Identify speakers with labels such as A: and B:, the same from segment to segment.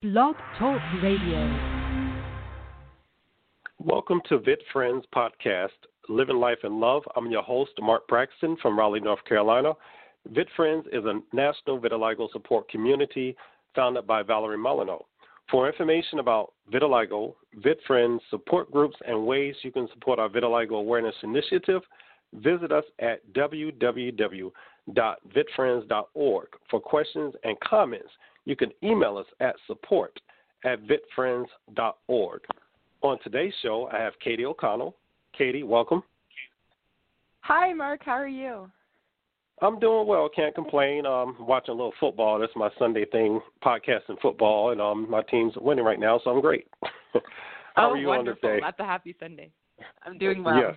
A: Blog Talk Radio.
B: Welcome to Vit Friends Podcast, Living Life in Love. I'm your host, Mark Braxton from Raleigh, North Carolina. Vit Friends is a national vitiligo support community founded by Valerie Molyneux. For information about vitiligo, Vit Friends support groups, and ways you can support our vitiligo awareness initiative, visit us at www.vitfriends.org. For questions and comments, you can email us at support at vitfriends.org. On today's show, I have Katie O'Connell. Katie, welcome.
C: Hi, Mark. How are you?
B: I'm doing well. Can't complain. Um, watching a little football. That's my Sunday thing, podcasting football, and um, my team's winning right now, so I'm great. How
C: oh,
B: are you
C: wonderful.
B: on this day?
C: That's a happy Sunday. I'm doing well.
B: Yes.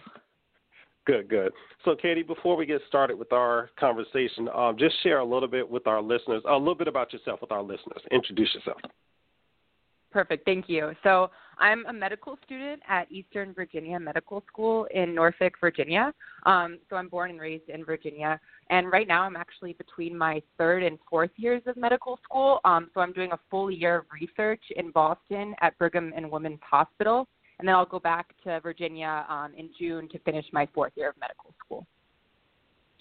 B: Good, good. So, Katie, before we get started with our conversation, um, just share a little bit with our listeners, a little bit about yourself with our listeners. Introduce yourself.
C: Perfect. Thank you. So, I'm a medical student at Eastern Virginia Medical School in Norfolk, Virginia. Um, so, I'm born and raised in Virginia. And right now, I'm actually between my third and fourth years of medical school. Um, so, I'm doing a full year of research in Boston at Brigham and Women's Hospital and then I'll go back to Virginia um, in June to finish my fourth year of medical school.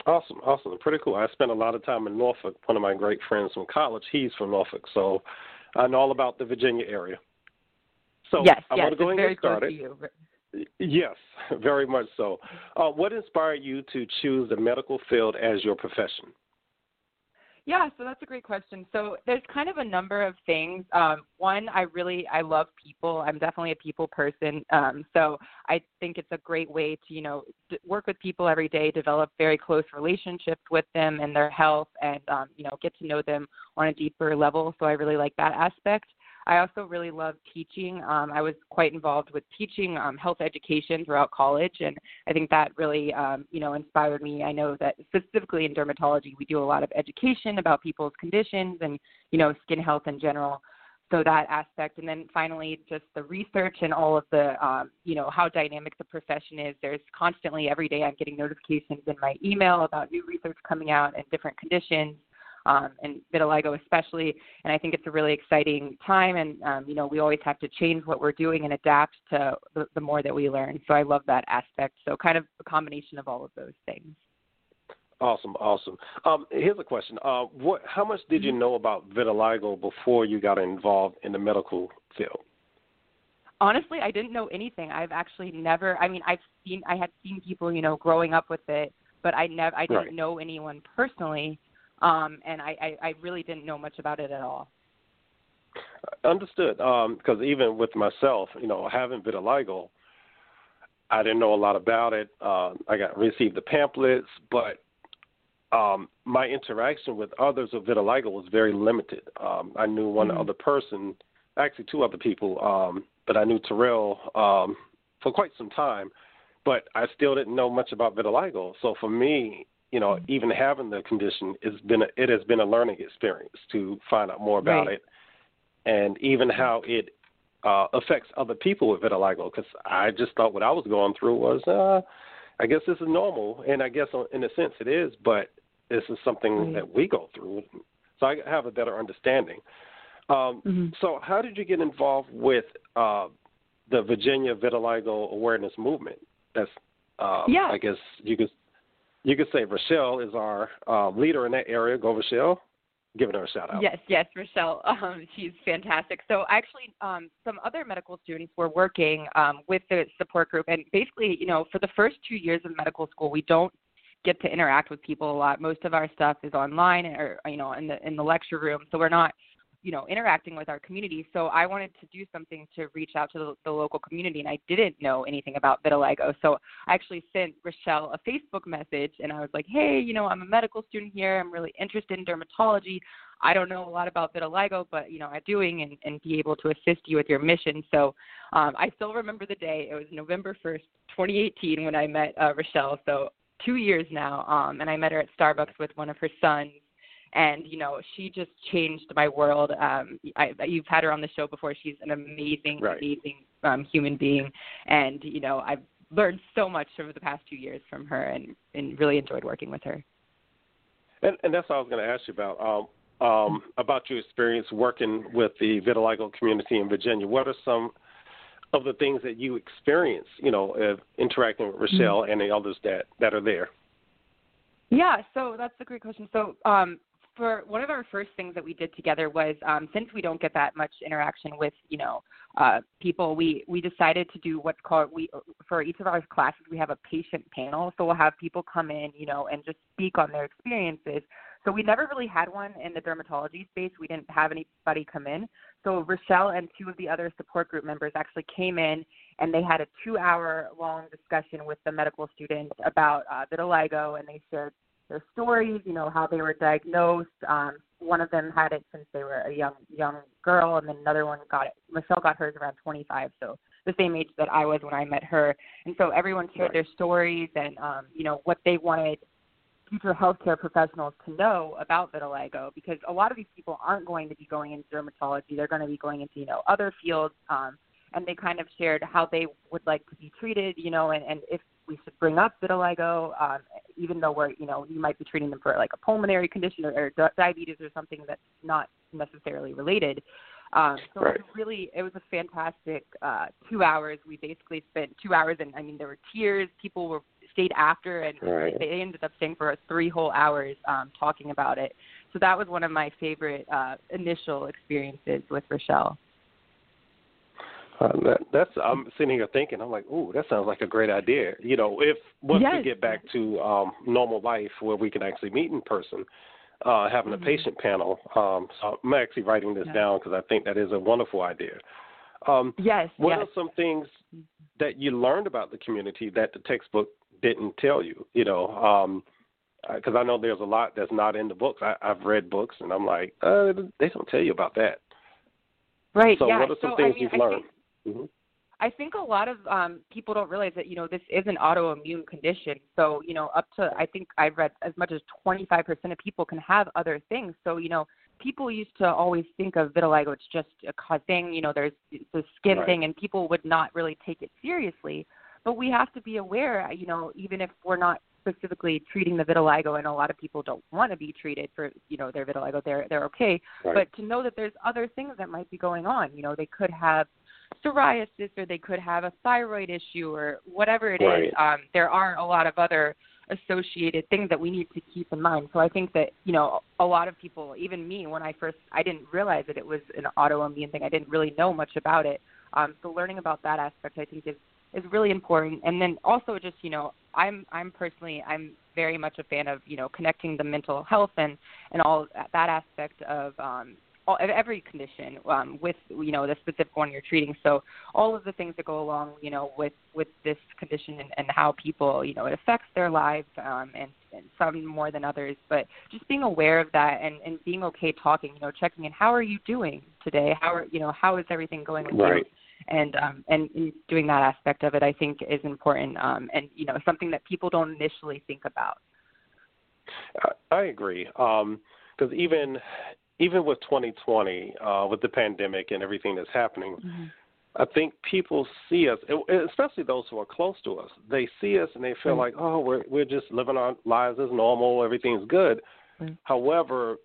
B: Awesome, awesome, pretty cool. I spent a lot of time in Norfolk. One of my great friends from college, he's from Norfolk, so I know all about the Virginia area. So
C: yes,
B: I
C: yes,
B: want to go and get started. Yes, very much so. Uh, what inspired you to choose the medical field as your profession?
C: Yeah, so that's a great question. So there's kind of a number of things. Um, one, I really I love people. I'm definitely a people person. Um, so I think it's a great way to you know work with people every day, develop very close relationships with them and their health, and um, you know get to know them on a deeper level. So I really like that aspect. I also really love teaching. Um, I was quite involved with teaching um, health education throughout college, and I think that really, um, you know, inspired me. I know that specifically in dermatology, we do a lot of education about people's conditions and, you know, skin health in general. So that aspect, and then finally, just the research and all of the, um, you know, how dynamic the profession is. There's constantly every day I'm getting notifications in my email about new research coming out and different conditions um, and vitiligo especially. And I think it's a really exciting time. And um, you know, we always have to change what we're doing and adapt to the, the more that we learn. So I love that aspect. So kind of a combination of all of those things.
B: Awesome, awesome. Um, here's a question: uh, What, how much did you mm-hmm. know about vitiligo before you got involved in the medical field?
C: Honestly, I didn't know anything. I've actually never. I mean, I've seen. I had seen people, you know, growing up with it, but I never. I didn't
B: right.
C: know anyone personally um, and I, I, I really didn't know much about it at all.
B: Understood. Because um, even with myself, you know, having vitiligo, I didn't know a lot about it. Uh, I got received the pamphlets, but um, my interaction with others with vitiligo was very limited. Um, I knew one
C: mm-hmm.
B: other person, actually two other people, um, but I knew Terrell um, for quite some time, but I still didn't know much about vitiligo. So for me, you know, mm-hmm. even having the condition, it's been a, it has been a learning experience to find out more about
C: right.
B: it, and even how it uh, affects other people with vitiligo. Because I just thought what I was going through was, uh, I guess this is normal, and I guess in a sense it is, but this is something
C: right.
B: that we go through. So I have a better understanding. Um,
C: mm-hmm.
B: So how did you get involved with uh, the Virginia Vitiligo Awareness Movement? That's um,
C: yeah.
B: I guess you could you could say Rochelle is our uh, leader in that area. Go, Rochelle. Giving her a shout out.
C: Yes, yes, Rochelle. Um, she's fantastic. So actually, um, some other medical students were working um, with the support group, and basically, you know, for the first two years of medical school, we don't get to interact with people a lot. Most of our stuff is online or you know in the in the lecture room, so we're not you know interacting with our community. So i wanted to do something to reach out to the, the, local community and i didn't know anything about vitiligo. So i actually sent rochelle a facebook message and i was like hey you know i'm a medical student here. I'm really interested in dermatology. I don't know a lot about vitiligo but you know i'm doing and, and be able to assist you with your mission. So um, i still remember the day. It was november 1st 2018 when i met uh, rochelle. So two years now um, and i met her at starbucks with one of her sons and you know she just changed my world. Um, I, you've had her on the show before. She's an amazing,
B: right.
C: amazing um, human being, and you know I've learned so much over the past two years from her, and and really enjoyed working with her.
B: And, and that's what I was going to ask you about. Um, um, about your experience working with the vitiligo community in Virginia. What are some of the things that you experience, you know, uh, interacting with Rochelle mm-hmm. and the others that, that are there?
C: Yeah, so that's a great question. So um, for one of our first things that we did together was um, since we don't get that much interaction with you know uh, people, we we decided to do what's called we for each of our classes we have a patient panel. So we'll have people come in, you know, and just speak on their experiences. So we never really had one in the dermatology space. We didn't have anybody come in. So Rochelle and two of the other support group members actually came in and they had a two-hour long discussion with the medical students about uh, vitiligo, and they shared their stories, you know, how they were diagnosed. Um, one of them had it since they were a young young girl, and then another one got it. Michelle got hers around 25, so the same age that I was when I met her. And so everyone shared their stories and um, you know what they wanted future healthcare professionals to know about vitiligo because a lot of these people aren't going to be going into dermatology. They're going to be going into you know other fields. Um, and they kind of shared how they would like to be treated, you know, and, and if we should bring up vitiligo, um, even though we're, you know, you might be treating them for like a pulmonary condition or, or diabetes or something that's not necessarily related. Um, so right. it was really, it was a fantastic uh, two hours. We basically spent two hours, and I mean, there were tears. People were stayed after, and right. they ended up staying for three whole hours um, talking about it. So that was one of my favorite uh, initial experiences with Rochelle.
B: Uh, that, that's I'm sitting here thinking I'm like, ooh, that sounds like a great idea. You know, if once yes. we get back to um, normal life where we can actually meet in person, uh, having mm-hmm. a patient panel. Um, so I'm actually writing this down because I think that is a wonderful idea. Um,
C: yes.
B: What
C: yes.
B: are some things that you learned about the community that the textbook didn't tell you? You know, because um, I know there's a lot that's not in the books. I, I've read books and I'm like, uh, they don't tell you about that.
C: Right.
B: So
C: yeah.
B: what are some
C: so,
B: things
C: I mean,
B: you've learned?
C: Think- Mm-hmm. I think a lot of um, people don't realize that you know this is an autoimmune condition. So you know, up to I think I've read as much as 25% of people can have other things. So you know, people used to always think of vitiligo it's just a thing. You know, there's the skin
B: right.
C: thing, and people would not really take it seriously. But we have to be aware. You know, even if we're not specifically treating the vitiligo and a lot of people don't want to be treated for you know their vitiligo they're they're okay
B: right.
C: but to know that there's other things that might be going on you know they could have psoriasis or they could have a thyroid issue or whatever it
B: right.
C: is. Um, there are a lot of other associated things that we need to keep in mind. So I think that, you know, a lot of people, even me, when I first, I didn't realize that it was an autoimmune thing. I didn't really know much about it. Um, so learning about that aspect, I think, is is really important. And then also just, you know, I'm I'm personally I'm very much a fan of, you know, connecting the mental health and and all that aspect of um, all, every condition um, with you know the specific one you're treating. So all of the things that go along you know with with this condition and, and how people you know it affects their lives um, and, and some more than others. But just being aware of that and, and being okay talking, you know, checking in. How are you doing today? How are you know how is everything going with
B: right.
C: you? and um, and doing that aspect of it, I think, is important, um, and you know, something that people don't initially think about.
B: I agree, because um, even even with 2020, uh, with the pandemic and everything that's happening,
C: mm-hmm.
B: I think people see us, especially those who are close to us. They see us and they feel like, oh, we're we're just living our lives as normal, everything's good. However,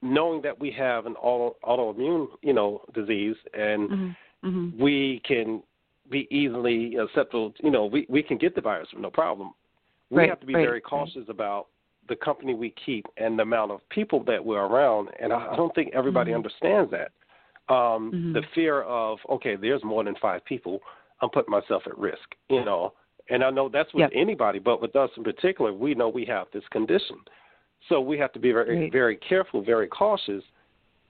B: knowing that we have an auto, autoimmune, you know, disease and
C: mm-hmm. Mm-hmm.
B: we can be easily acceptable, you know, we we can get the virus no problem. We
C: right.
B: have to be
C: right.
B: very cautious about the company we keep and the amount of people that we're around. And I, I don't think everybody
C: mm-hmm.
B: understands that. Um,
C: mm-hmm.
B: The fear of okay, there's more than five people, I'm putting myself at risk. You know, and I know that's with
C: yep.
B: anybody, but with us in particular, we know we have this condition, so we have to be very
C: right.
B: very careful, very cautious.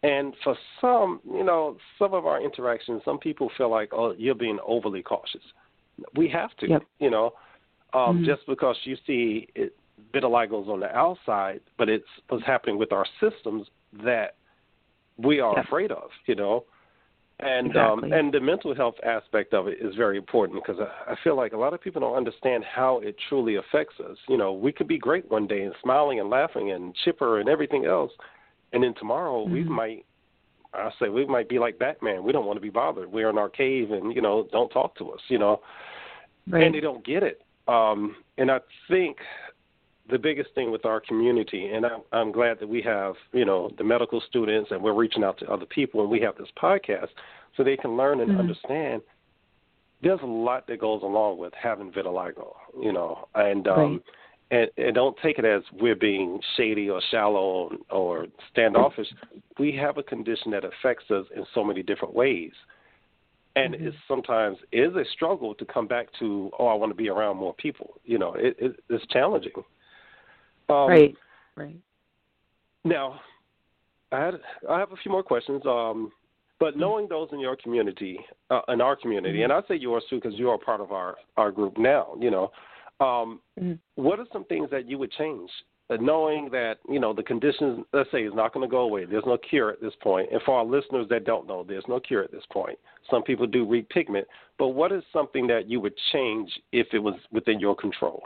B: And for some, you know, some of our interactions, some people feel like, oh, you're being overly cautious. We have to,
C: yep.
B: you know, um,
C: mm-hmm.
B: just because you see it, vitiligo's on the outside, but it's what's happening with our systems that we are
C: yeah.
B: afraid of, you know. And
C: exactly.
B: um, and the mental health aspect of it is very important because I, I feel like a lot of people don't understand how it truly affects us. You know, we could be great one day and smiling and laughing and chipper and everything else, and then tomorrow
C: mm-hmm.
B: we might I say we might be like Batman. We don't want to be bothered. We're in our cave and you know don't talk to us. You know,
C: right.
B: and they don't get it. Um, and I think the biggest thing with our community, and I'm, I'm glad that we have, you know, the medical students and we're reaching out to other people and we have this podcast so they can learn and
C: mm-hmm.
B: understand there's a lot that goes along with having vitiligo, you know, and um,
C: right.
B: and, and don't take it as we're being shady or shallow or standoffish. We have a condition that affects us in so many different ways, and
C: mm-hmm.
B: it sometimes is a struggle to come back to. Oh, I want to be around more people. You know, it, it it's challenging.
C: Um, right. Right.
B: Now, I had I have a few more questions. Um, but mm-hmm. knowing those in your community, uh, in our community, mm-hmm. and I say yours too because you are part of our our group now. You know, um, mm-hmm. what are some things that you would change? Uh, knowing that you know the conditions, let's say, is not going to go away. There's no cure at this point. And for our listeners that don't know, there's no cure at this point. Some people do repigment, but what is something that you would change if it was within your control?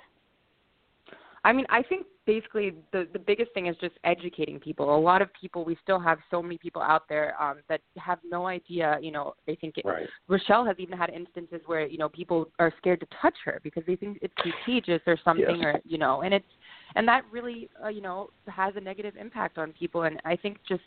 C: I mean, I think basically the the biggest thing is just educating people. A lot of people, we still have so many people out there um, that have no idea. You know, they think it,
B: right.
C: Rochelle has even had instances where you know people are scared to touch her because they think it's contagious or something,
B: yes.
C: or you know, and it's and that really uh, you know has a negative impact on people. And I think just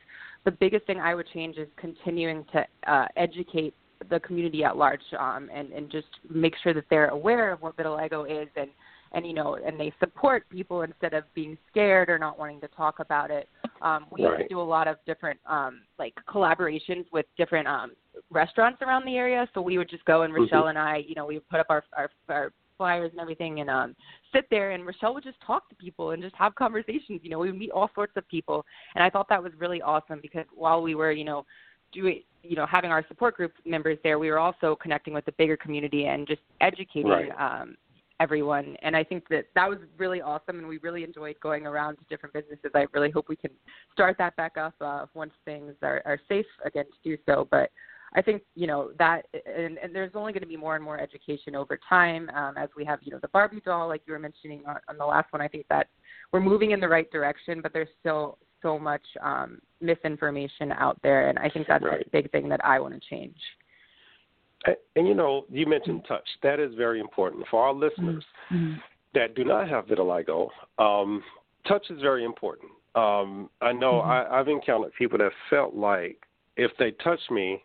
C: the biggest thing I would change is continuing to uh, educate the community at large um, and and just make sure that they're aware of what vitiligo is and and you know and they support people instead of being scared or not wanting to talk about it um we
B: right.
C: do a lot of different um like collaborations with different um restaurants around the area so we would just go and rochelle
B: mm-hmm.
C: and i you know we would put up our our, our flyers and everything and um sit there and Rochelle would just talk to people and just have conversations. You know, we would meet all sorts of people and I thought that was really awesome because while we were, you know, doing you know, having our support group members there, we were also connecting with the bigger community and just educating
B: right.
C: um everyone. And I think that that was really awesome, and we really enjoyed going around to different businesses. I really hope we can start that back up uh, once things are, are safe again to do so. But I think you know that, and, and there's only going to be more and more education over time um, as we have you know the Barbie doll, like you were mentioning on, on the last one. I think that we're moving in the right direction, but there's still so much um, misinformation out there, and I think that's
B: right.
C: a big thing that I want to change.
B: And, and, you know, you mentioned touch. That is very important for our listeners
C: mm-hmm.
B: that do not have vitiligo. Um, touch is very important. Um, I know mm-hmm. I, I've encountered people that felt like if they touch me,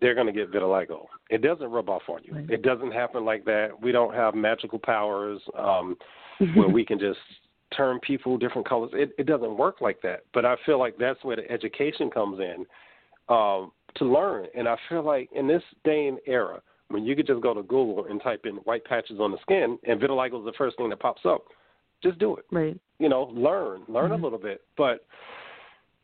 B: they're going to get vitiligo. It doesn't rub off on you.
C: Right.
B: It doesn't happen like that. We don't have magical powers um, where we can just turn people different colors. It, it doesn't work like that. But I feel like that's where the education comes in. Um, to learn. And I feel like in this day and era, when you could just go to Google and type in white patches on the skin and vitiligo is the first thing that pops up, just do it.
C: Right.
B: You know, learn, learn
C: mm-hmm.
B: a little bit. But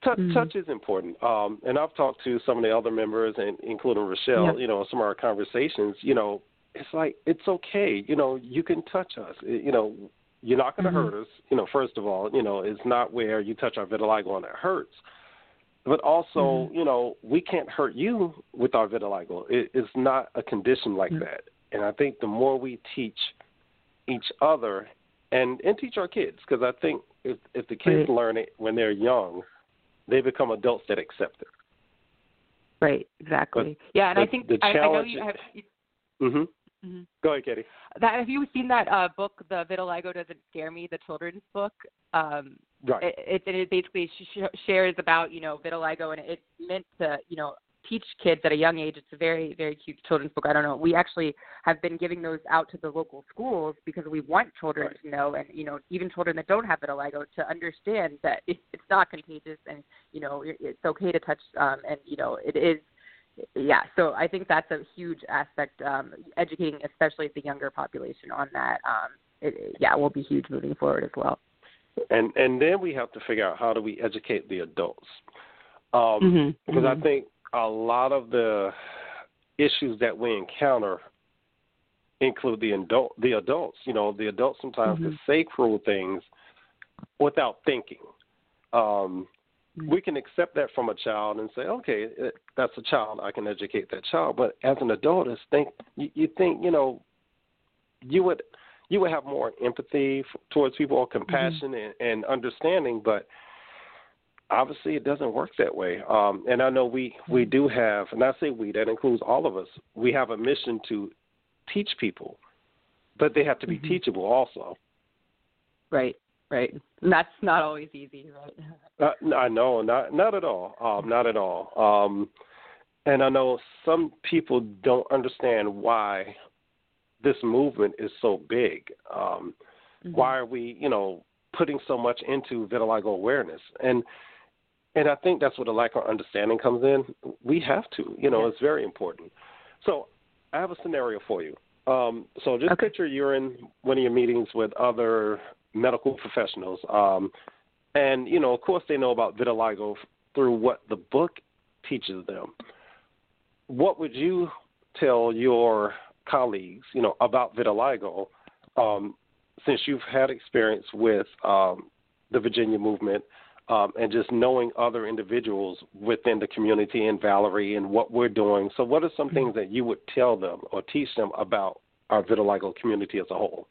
B: t-
C: mm-hmm.
B: touch is important. Um, and I've talked to some of the other members, and including Rochelle.
C: Yep.
B: You know, some of our conversations. You know, it's like it's okay. You know, you can touch us. You know, you're not going to
C: mm-hmm.
B: hurt us. You know, first of all, you know, it's not where you touch our vitiligo and it hurts but also,
C: mm-hmm.
B: you know, we can't hurt you with our vitiligo. It, it's not a condition like mm-hmm. that. And I think the more we teach each other and and teach our kids, because I think if if the kids
C: right.
B: learn it when they're young, they become adults that accept it.
C: Right. Exactly.
B: But
C: yeah, and
B: the,
C: I think
B: the
C: I,
B: challenge,
C: I know you have.
B: Mm-hmm.
C: Mm-hmm.
B: Go ahead, Katie.
C: That have you seen that uh, book, The Vitiligo Doesn't Scare Me, the children's book? Um,
B: right.
C: It, it, it basically sh- shares about you know vitiligo, and it's meant to you know teach kids at a young age. It's a very very cute children's book. I don't know. We actually have been giving those out to the local schools because we want children
B: right.
C: to know, and you know even children that don't have vitiligo to understand that it's not contagious, and you know it's okay to touch, um, and you know it is yeah, so I think that's a huge aspect, um, educating especially the younger population on that. Um, it, yeah, will be huge moving forward as well.
B: And and then we have to figure out how do we educate the adults, um,
C: mm-hmm.
B: because
C: mm-hmm.
B: I think a lot of the issues that we encounter include the adult the adults. You know, the adults sometimes
C: mm-hmm.
B: can say cruel things without thinking. Um. We can accept that from a child and say, okay, that's a child. I can educate that child. But as an adult, it's think you, you think you know you would you would have more empathy f- towards people or compassion
C: mm-hmm.
B: and, and understanding, but obviously it doesn't work that way. Um, and I know we we
C: Mm-hmm.
B: do have, and I say we that includes all of us. We have a mission to teach people, but they have to be
C: mm-hmm.
B: teachable also.
C: Right. Right? And that's not always easy, right?
B: Uh, I know, not not at all, um, not at all. Um, and I know some people don't understand why this movement is so big. Um, mm-hmm. Why are we, you know, putting so much into vitiligo awareness? And and I think that's where the lack of understanding comes in. We have to, you know, yes. it's very important. So I have a scenario for you. Um, so just okay. picture you're in one of your meetings with other medical professionals, um, and you know, of course, they know about vitiligo through what the book teaches them. What would you tell your colleagues, you know, about vitiligo, um, since you've had experience with um, the Virginia movement? um, and just knowing other individuals within the community and Valerie and what we're doing. So, what are some things that you would tell them or teach them about our vitiligo community as a whole?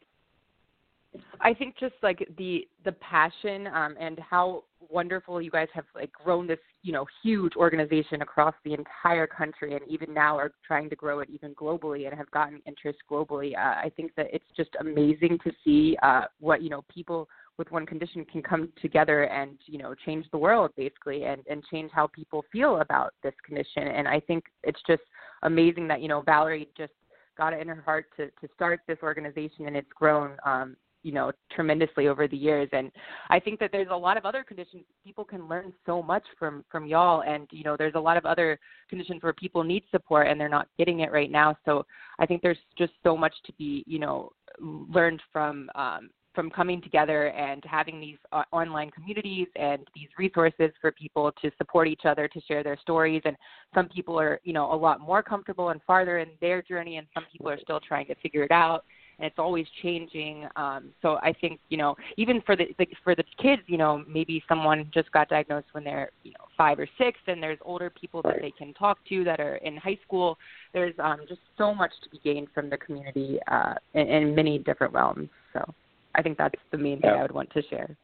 C: I think just like the the passion um, and how wonderful you guys have like grown this you know huge organization across the entire country and even now are trying to grow it even globally and have gotten interest globally. Uh, I think that it's just amazing to see uh, what you know people with one condition can come together and you know change the world basically and and change how people feel about this condition and i think it's just amazing that you know valerie just got it in her heart to to start this organization and it's grown um you know tremendously over the years. And i think that there's a lot of other conditions people can learn so much from from y'all. And you know there's a lot of other conditions where people need support and they're not getting it right now. So i think there's just so much to be you know learned from um from coming together and having these uh, online communities and these resources for people to support each other to share their stories. And some people are you know a lot more comfortable and farther in their journey and some people are still trying to figure it out and it's always changing um so i think you know even for the, the for the kids you know maybe someone just got diagnosed when they're you know five or six and there's older people that they can talk to that are in high school there's um just so much to be gained from the community uh in, in many different realms so I think that's the main thing yeah. I would want to share.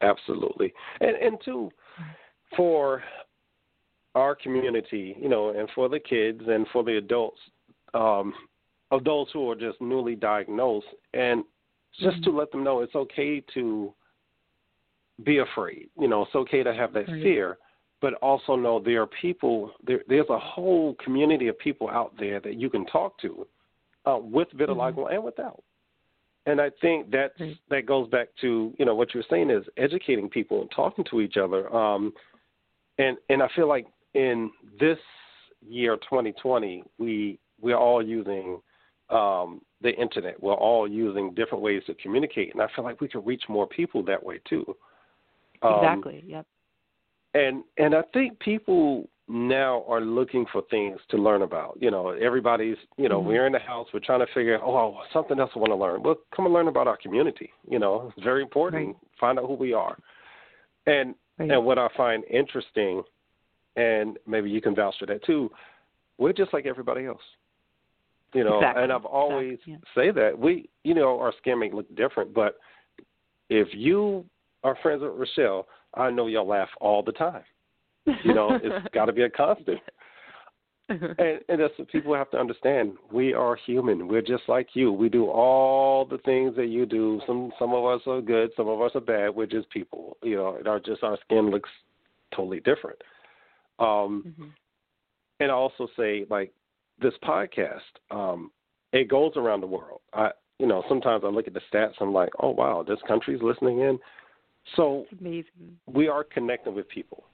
B: Absolutely, and and two, for our community, you know, and for the kids and for the adults, um, of those who are just newly diagnosed, and just mm-hmm. to let them know it's okay to be afraid. You know, it's okay to have that right. fear, but also know there are people. There, there's a whole community of people out there that you can talk to, uh, with vitiligo mm-hmm. and without. And I think that that goes back to you know what you're saying is educating people and talking to each other. Um, and and I feel like in this year 2020, we we're all using um, the internet. We're all using different ways to communicate, and I feel like we could reach more people that way too.
C: Um, exactly. Yep.
B: And and I think people now are looking for things to learn about. You know, everybody's, you know, mm-hmm. we're in the house, we're trying to figure, oh, something else I want to learn. Well, come and learn about our community. You know, it's very important. Right. Find out who we are. And right. and what I find interesting, and maybe you can vouch for that too, we're just like everybody else. You know,
C: exactly.
B: and I've always
C: exactly.
B: yeah. say that we, you know, our skin may look different, but if you are friends with Rochelle, I know y'all laugh all the time. You know, it's got to be a constant. and, and that's what people have to understand. We are human. We're just like you. We do all the things that you do. Some some of us are good. Some of us are bad. We're just people. You know, it are just our skin looks totally different. Um, mm-hmm. And I also say like this podcast. Um, it goes around the world. I you know sometimes I look at the stats. And I'm like, oh wow, this country's listening in. So
C: amazing.
B: We are connecting with people.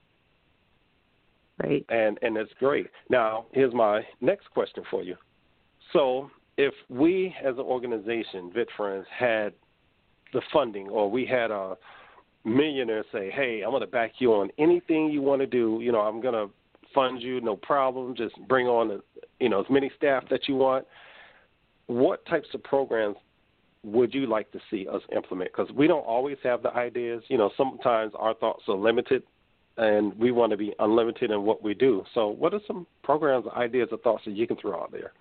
C: Right.
B: And and it's great. Now, here's my next question for you. So, if we as an organization, VitFriends, had the funding or we had a millionaire say, "Hey, I'm going to back you on anything you want to do. You know, I'm going to fund you, no problem. Just bring on, you know, as many staff that you want." What types of programs would you like to see us implement? Because we don't always have the ideas. You know, sometimes our thoughts are limited and we want to be unlimited in what we do. So, what are some programs, ideas, or thoughts that you can throw out there?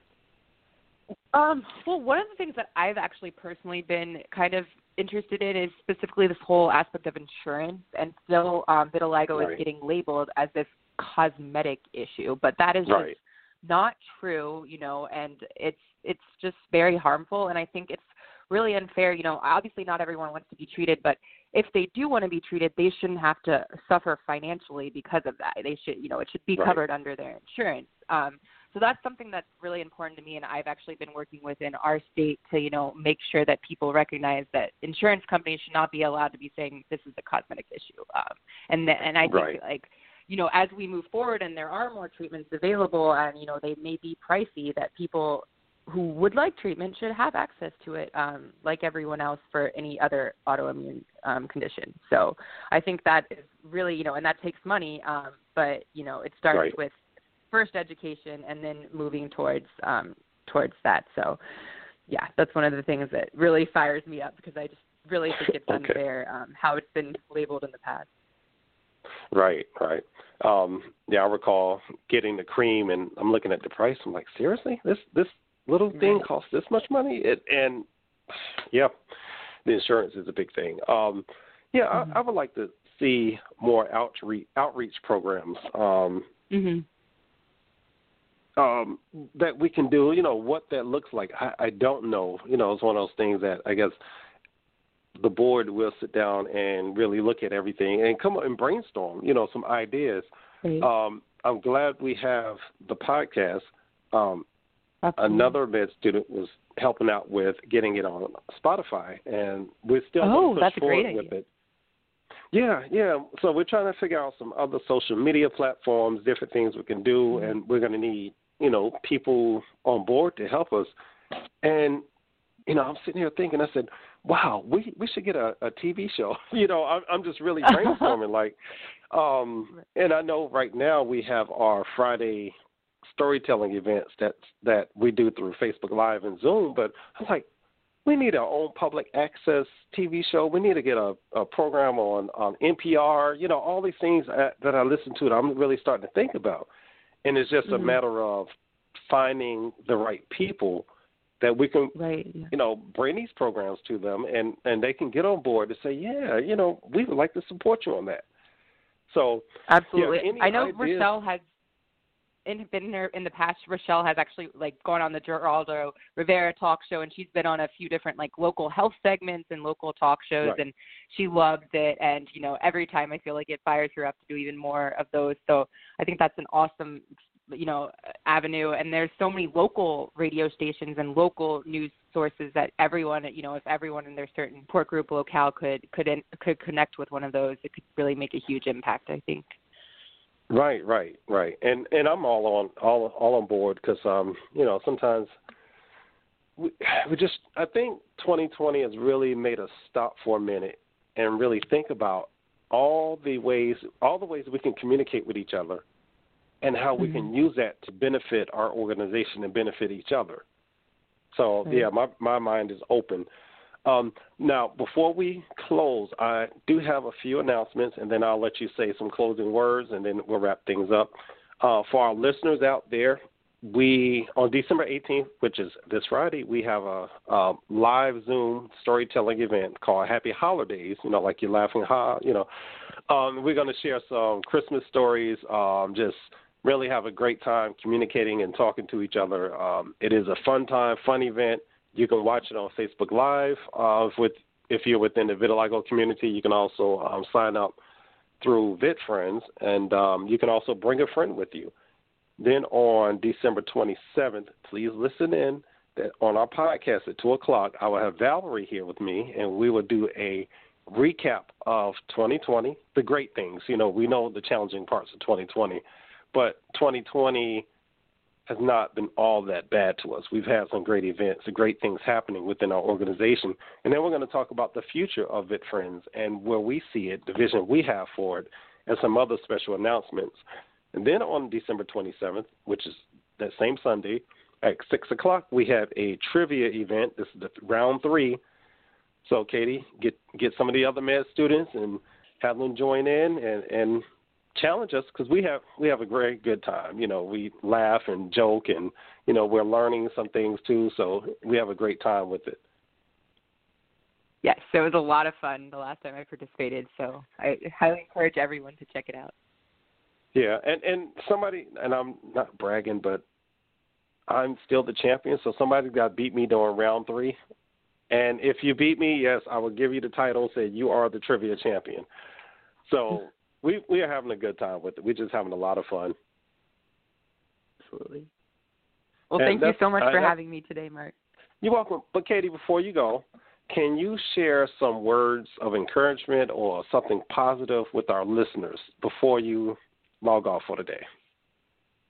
C: Um, well, one of the things that I've actually personally been kind of interested in is specifically this whole aspect of insurance, and still um, vitiligo right. is getting labeled as this cosmetic issue, but that is
B: right.
C: just not true, you know, and it's it's just very harmful. And I think it's really unfair. You know, obviously not everyone wants to be treated, but if they do want to be treated, they shouldn't have to suffer financially because of that. They should, you know, it should be
B: right.
C: covered under their insurance. Um, so that's something that's really important to me, and I've actually been working within our state to, you know, make sure that people recognize that insurance companies should not be allowed to be saying this is a cosmetic issue. Um, and the, and I think
B: right.
C: like you know, as we move forward and there are more treatments available and, you know, they may be pricey, that people who would like treatment should have access to it, um, like everyone else for any other autoimmune um, condition. So I think that is really, you know, and that takes money, um, but, you know, it starts
B: right.
C: with first education and then moving towards um, towards that. So, yeah, that's one of the things that really fires me up because I just really think it's
B: okay.
C: unfair um, how it's been labeled in the past.
B: Right, right. Um, yeah, I recall getting the cream, and I'm looking at the price. I'm like, seriously, this this little thing costs this much money? It, and yeah, the insurance is a big thing. Um, yeah,
C: Mhm.
B: I, I would like to see more outreach outreach programs. Um,
C: Mhm.
B: um, that we can do. You know what that looks like. I, I don't know. You know, it's one of those things that I guess the board will sit down and really look at everything and come up and brainstorm. You know, some ideas.
C: Great.
B: Um, I'm glad we have the podcast. Um, another med student was helping out with getting it on Spotify, and we're still
C: Oh,
B: going to push forward with it. Yeah, yeah. So we're trying to figure out some other social media platforms, different things we can do,
C: Mhm.
B: and we're going to need you know people on board to help us. And you know, I'm sitting here thinking, I said, wow, we we should get a, a TV show. you know, I'm, I'm just really brainstorming, like, um, and I know right now we have our Friday storytelling events that that we do through Facebook Live and Zoom, but I'm like, we need our own public access TV show. We need to get a, a program on on NPR. You know, all these things that, that I listen to that I'm really starting to think about, and it's just a
C: Mhm.
B: matter of finding the right people that we can
C: Right.
B: You know bring these programs to them and and they can get on board to say yeah you know we would like to support you on that so
C: Absolutely.
B: any
C: I know
B: ideas?
C: Rochelle has in, been there in the past. Rochelle has actually like gone on the Geraldo Rivera talk show, and she's been on a few different like local health segments and local talk shows,
B: Right.
C: and she loves it. And you know, every time I feel like it fires her up to do even more of those. So I think that's an awesome you know avenue and there's so many local radio stations and local news sources that everyone you know if everyone in their certain port group locale could could could connect with one of those it could really make a huge impact i think.
B: Right right right. And and i'm all on all all on board because um you know sometimes we we just i think 2020 has really made us stop for a minute and really think about all the ways all the ways we can communicate with each other and how we can use that to benefit our organization and benefit each other. So
C: Right.
B: yeah, my my mind is open. Um, now, before we close, I do have a few announcements, and then I'll let you say some closing words, and then we'll wrap things up. Uh, for our listeners out there, we on December 18th, which is this Friday, we have a, a live Zoom storytelling event called Happy Holidays. You know, like you're laughing, ha, you know. Um, we're going to share some Christmas stories. Um, just really have a great time communicating and talking to each other. Um, it is a fun time, fun event. You can watch it on Facebook Live. Uh, with if you're within the vitiligo community, you can also um, sign up through VitFriends, and um, you can also bring a friend with you. Then on December 27th, please listen in. That on our podcast at two o'clock, I will have Valerie here with me, and we will do a recap of 2020, the great things. You know, we know the challenging parts of 2020 but 2020 has not been all that bad to us. We've had some great events, great things happening within our organization, and then we're going to talk about the future of Vit Friends and where we see it, the vision we have for it, and some other special announcements. And then on December 27th, which is that same Sunday at six o'clock, we have a trivia event. This is the round three. So, Katie, get get some of the other med students and have them join in and and challenge us because we have we have a very good time. You know, we laugh and joke, and you know we're learning some things too. So we have a great time with it.
C: yes it was a lot of fun the last time i participated so i highly encourage everyone to check it out
B: Yeah, and and somebody and I'm not bragging, but I'm still the champion. So somebody got beat me during round three, And if you beat me, yes, I will give you the title and say you are the trivia champion. So we we are having a good time with it. We're just having a lot of fun.
C: Absolutely. Well,
B: And
C: thank you so much for
B: that-
C: having me today, Mark.
B: You're welcome. But Katie, before you go, can you share some words of encouragement or something positive with our listeners before you log off for the day?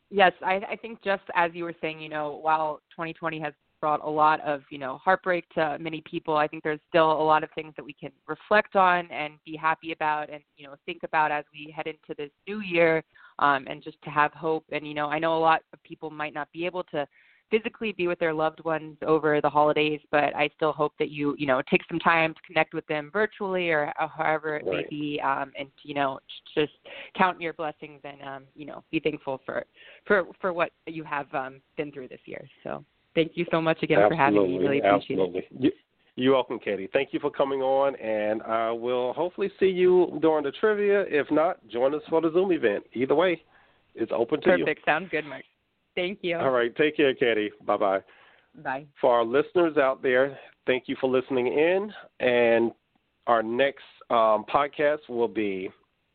C: Yes, I, I think just as you were saying, you know, while 2020 has brought a lot of, you know, heartbreak to many people, I think there's still a lot of things that we can reflect on and be happy about and, you know, think about as we head into this new year um, and just to have hope. And, you know, I know a lot of people might not be able to physically be with their loved ones over the holidays, but I still hope that you, you know, take some time to connect with them virtually or however it may be, um, and you know, just count your blessings and um, you know, be thankful for for for what you have um, been through this year. So, thank you so much again for having me. Really appreciate
B: absolutely.
C: it.
B: You, you're welcome, Katie. Thank you for coming on, and I will hopefully see you during the trivia. If not, join us for the Zoom event. Either way, it's open to you.
C: Perfect. Sounds good, Mark. Thank you.
B: All right. Take care, Katie. Bye bye.
C: Bye.
B: For our listeners out there, thank you for listening in. And our next um, podcast will be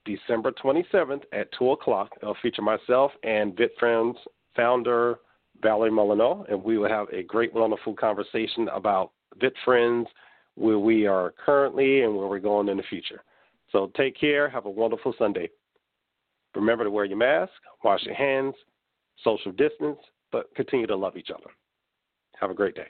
B: December 27th at 2 o'clock. It'll feature myself and VitFriends founder Valerie Molyneux, and we will have a great, wonderful conversation about VitFriends, where we are currently and where we're going in the future. So take care. Have a wonderful Sunday. Remember to wear your mask, wash your hands, social distance, but continue to love each other. Have a great day.